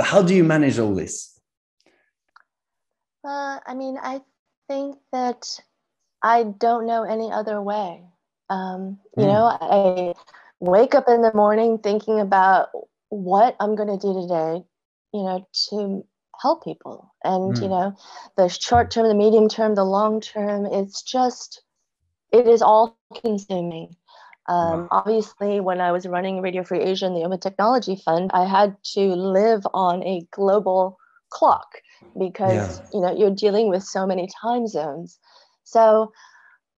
but how do you manage all this uh, i mean i think that i don't know any other way um, you mm. know i wake up in the morning thinking about what i'm going to do today you know to help people and mm. you know the short term the medium term the long term it's just it is all consuming um, wow. Obviously, when I was running Radio Free Asia and the Open Technology Fund, I had to live on a global clock because yeah. you know you're dealing with so many time zones. So,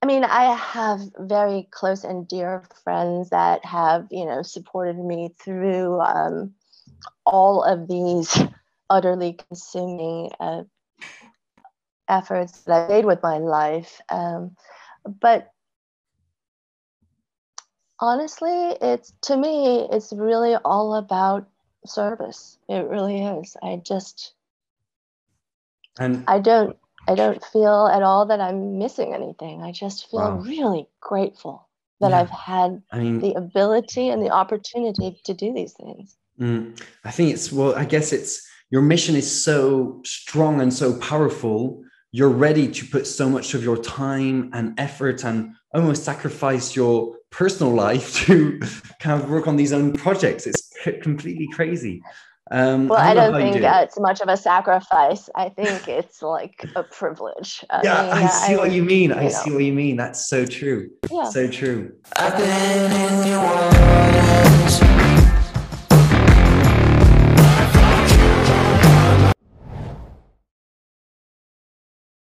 I mean, I have very close and dear friends that have you know supported me through um, all of these utterly consuming uh, efforts that I made with my life. Um, but honestly, it's to me, it's really all about service. It really is. I just, and I don't, I don't feel at all that I'm missing anything. I just feel wow. really grateful that yeah. I've had I mean, the ability and the opportunity to do these things. Mm, I think it's well. I guess it's your mission is so strong and so powerful. You're ready to put so much of your time and effort and almost sacrifice your personal life to kind of work on these own projects. It's completely crazy. Um, well, I don't, I don't think do it's much of a sacrifice. I think it's like a privilege. I yeah, mean, I see I, what you mean. You I know. see what you mean. That's so true. Yeah. So true.